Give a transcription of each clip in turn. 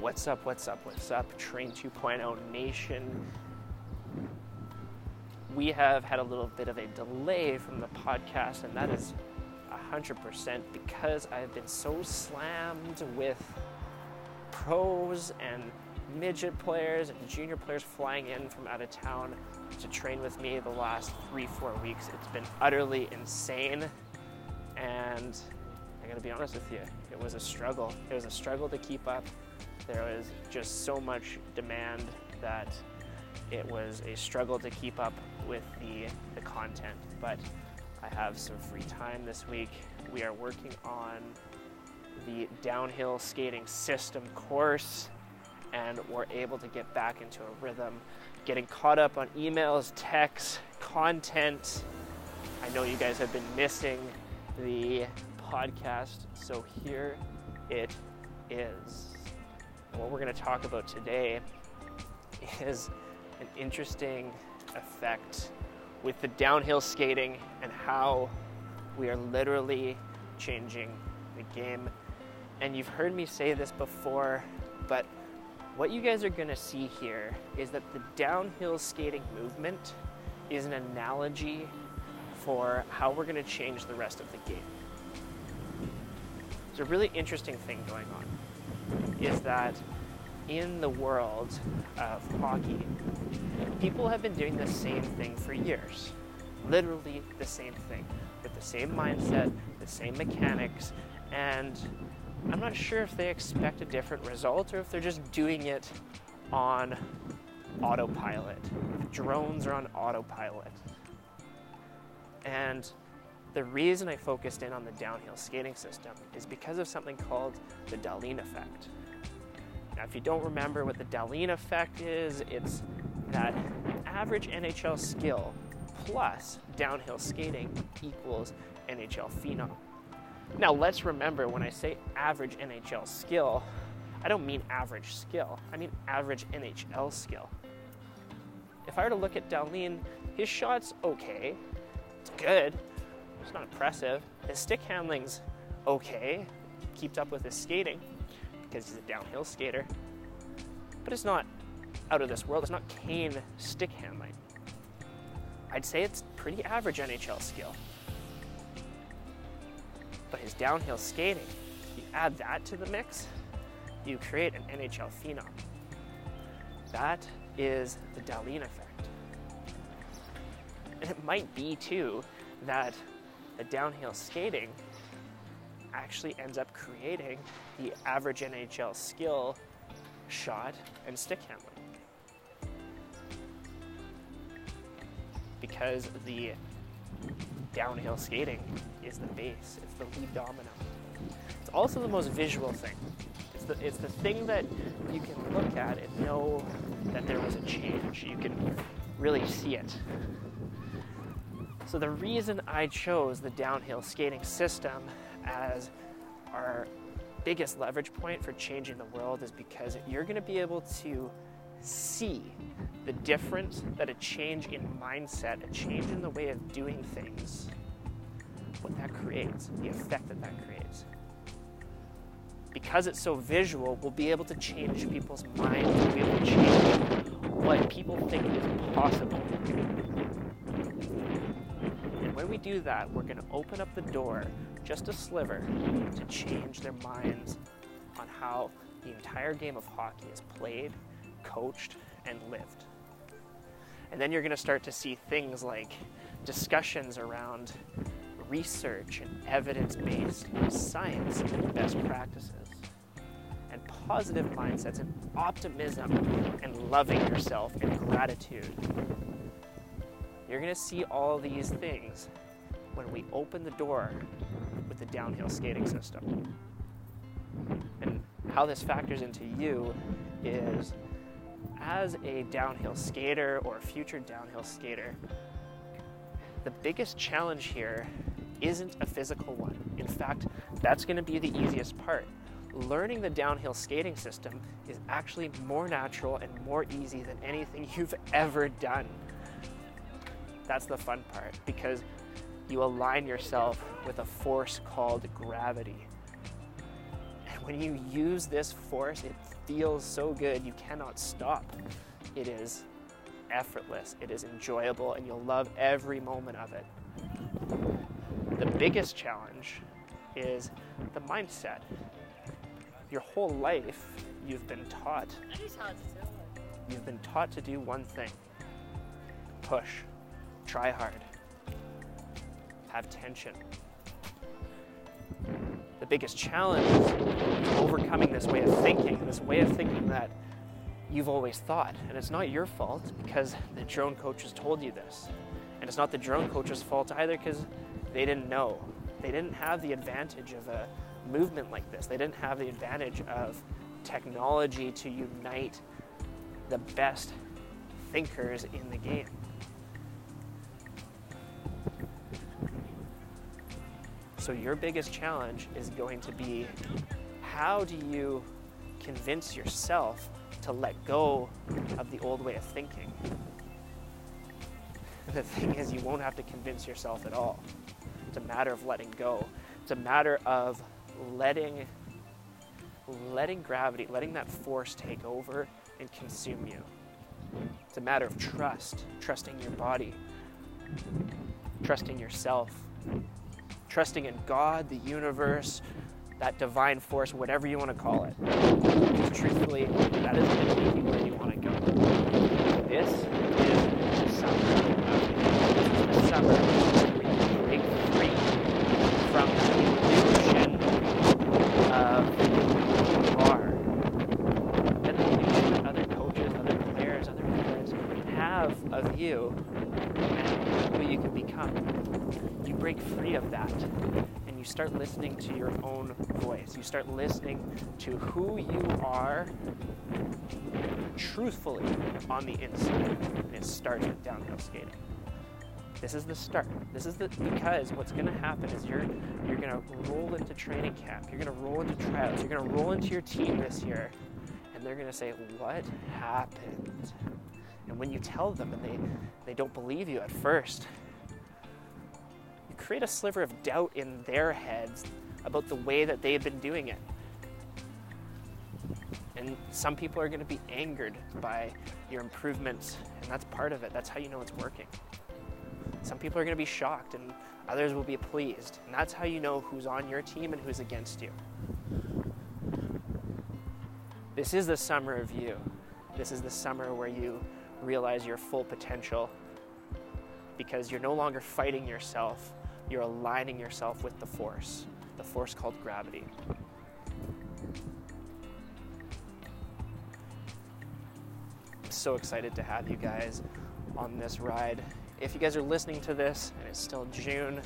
What's up, what's up, what's up, Train 2.0 Nation? We have had a little bit of a delay from the podcast, and that is 100% because I've been so slammed with pros and midget players and junior players flying in from out of town to train with me the last three, four weeks. It's been utterly insane, and I gotta be honest with you, it was a struggle. It was a struggle to keep up there was just so much demand that it was a struggle to keep up with the, the content. But I have some free time this week. We are working on the downhill skating system course, and we're able to get back into a rhythm, getting caught up on emails, texts, content. I know you guys have been missing the podcast, so here it is what we're going to talk about today is an interesting effect with the downhill skating and how we are literally changing the game. And you've heard me say this before, but what you guys are going to see here is that the downhill skating movement is an analogy for how we're going to change the rest of the game. There's a really interesting thing going on is that in the world of hockey, people have been doing the same thing for years. Literally the same thing, with the same mindset, the same mechanics, and I'm not sure if they expect a different result or if they're just doing it on autopilot. Drones are on autopilot. And the reason I focused in on the downhill skating system is because of something called the Dahlin effect. Now, if you don't remember what the Dahlin effect is, it's that average NHL skill plus downhill skating equals NHL phenom. Now, let's remember when I say average NHL skill, I don't mean average skill, I mean average NHL skill. If I were to look at Dahlin, his shot's okay, it's good, it's not impressive. His stick handling's okay, keeps up with his skating because he's a downhill skater. But it's not out of this world. It's not Kane stick handling. I'd say it's pretty average NHL skill. But his downhill skating, you add that to the mix, you create an NHL phenom. That is the Dahlin effect. And it might be too that the downhill skating actually ends up creating the average NHL skill shot and stick handling. Because the downhill skating is the base, it's the lead domino. It's also the most visual thing. It's the, it's the thing that you can look at and know that there was a change. You can really see it. So, the reason I chose the downhill skating system as our biggest leverage point for changing the world is because you're going to be able to see the difference that a change in mindset, a change in the way of doing things, what that creates, the effect that that creates. Because it's so visual, we'll be able to change people's minds, we'll be able to change what people think is possible. And when we do that, we're going to open up the door just a sliver to change their minds on how the entire game of hockey is played, coached, and lived. And then you're going to start to see things like discussions around research and evidence based science and best practices, and positive mindsets and optimism and loving yourself and gratitude. You're going to see all these things when we open the door the downhill skating system. And how this factors into you is as a downhill skater or future downhill skater, the biggest challenge here isn't a physical one. In fact, that's going to be the easiest part. Learning the downhill skating system is actually more natural and more easy than anything you've ever done. That's the fun part because you align yourself with a force called gravity. And when you use this force, it feels so good. You cannot stop. It is effortless, it is enjoyable, and you'll love every moment of it. The biggest challenge is the mindset. Your whole life, you've been taught. You've been taught to do one thing push, try hard, have tension. The biggest challenge is overcoming this way of thinking, this way of thinking that you've always thought. And it's not your fault because the drone coaches told you this. And it's not the drone coach's fault either because they didn't know. They didn't have the advantage of a movement like this. They didn't have the advantage of technology to unite the best thinkers in the game. So, your biggest challenge is going to be how do you convince yourself to let go of the old way of thinking? The thing is, you won't have to convince yourself at all. It's a matter of letting go. It's a matter of letting letting gravity, letting that force take over and consume you. It's a matter of trust, trusting your body, trusting yourself, trusting in God, the universe, that divine force, whatever you want to call it. Truthfully, that is going to take you where you want to go. This is the summer. The summer where you break free from the illusion of who you are. And the illusion that other coaches, other players, other players have of you and who you can become. You break free of that and you start listening to your own voice. You start listening to who you are truthfully on the inside. And it starts with downhill skating. This is the start. This is the because what's to happen is you're you're to roll into training camp. You're to roll into tryouts. You're to roll into your team this year, and they're to say, "What happened?" And when you tell them, and they they don't believe you at first, create a sliver of doubt in their heads about the way that they've been doing it. And some people are going to be angered by your improvements, and that's part of it. That's how you know it's working. Some people are going to be shocked, and others will be pleased. And that's how you know who's on your team and who's against you. This is the summer of you. This is the summer where you realize your full potential because you're no longer fighting yourself, you're aligning yourself with the force, the force called gravity. So excited to have you guys on this ride. If you guys are listening to this and it's still June,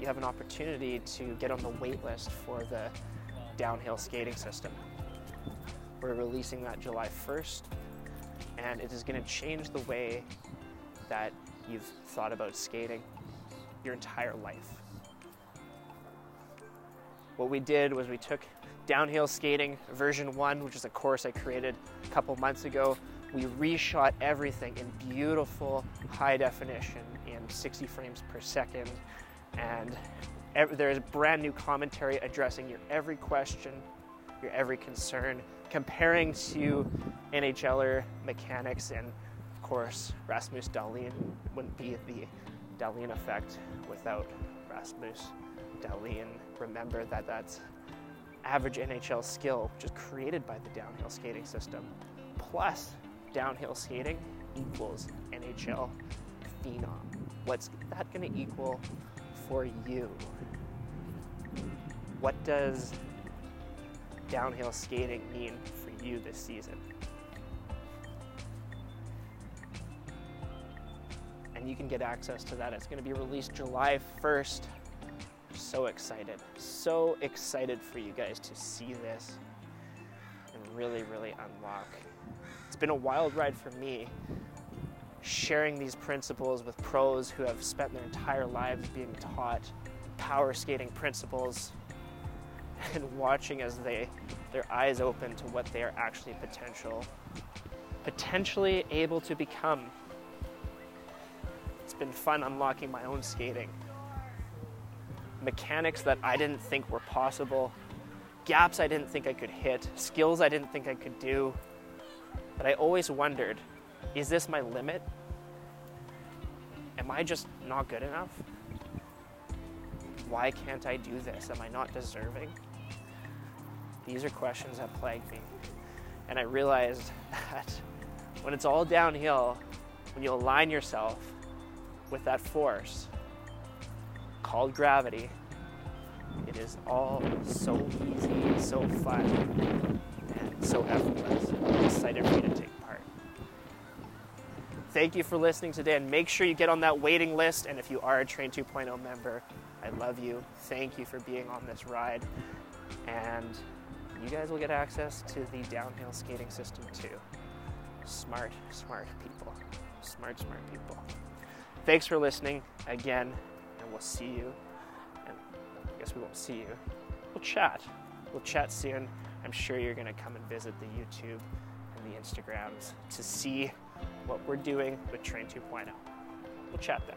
you have an opportunity to get on the wait list for the downhill skating system. We're releasing that July 1st, and it is going to change the way that you've thought about skating your entire life. What we did was we took downhill skating version 1, which is a course I created a couple months ago. We reshot everything in beautiful high definition in 60 frames per second, and there is brand new commentary addressing your every question, your every concern, comparing to NHLer mechanics, and of course, Rasmus Dahlin wouldn't be the Dahlin effect without Rasmus Dahlin. Remember that that's average NHL skill, which is created by the downhill skating system, plus downhill skating equals NHL phenom. What's that going to equal for you? What does downhill skating mean for you this season? You can get access to that. It's going to be released July 1st. So excited. So excited for you guys to see this and really, really unlock. It's been a wild ride for me sharing these principles with pros who have spent their entire lives being taught power skating principles and watching as they their eyes open to what they are actually potential potentially able to become been fun unlocking my own skating mechanics that i didn't think were possible gaps I didn't think I could hit, skills I didn't think I could do. But I always wondered is this my limit? Am I just not good enough? Why can't I do this? Am I not deserving? These are questions that plague me. And I realized that when it's all downhill, when you align yourself with that force called gravity, it is all so easy, so fun, and so effortless. I'm excited for you to take part. Thank you for listening today, and make sure you get on that waiting list. And if you are a Train 2.0 member, I love you. Thank you for being on this ride. And you guys will get access to the downhill skating system too. Smart, smart people. Smart, smart people. Thanks for listening again, and we'll see you. And I guess we won't see you. We'll chat. We'll chat soon. I'm sure you're going to come and visit the YouTube and the Instagrams to see what we're doing with Train 2.0. We'll chat then.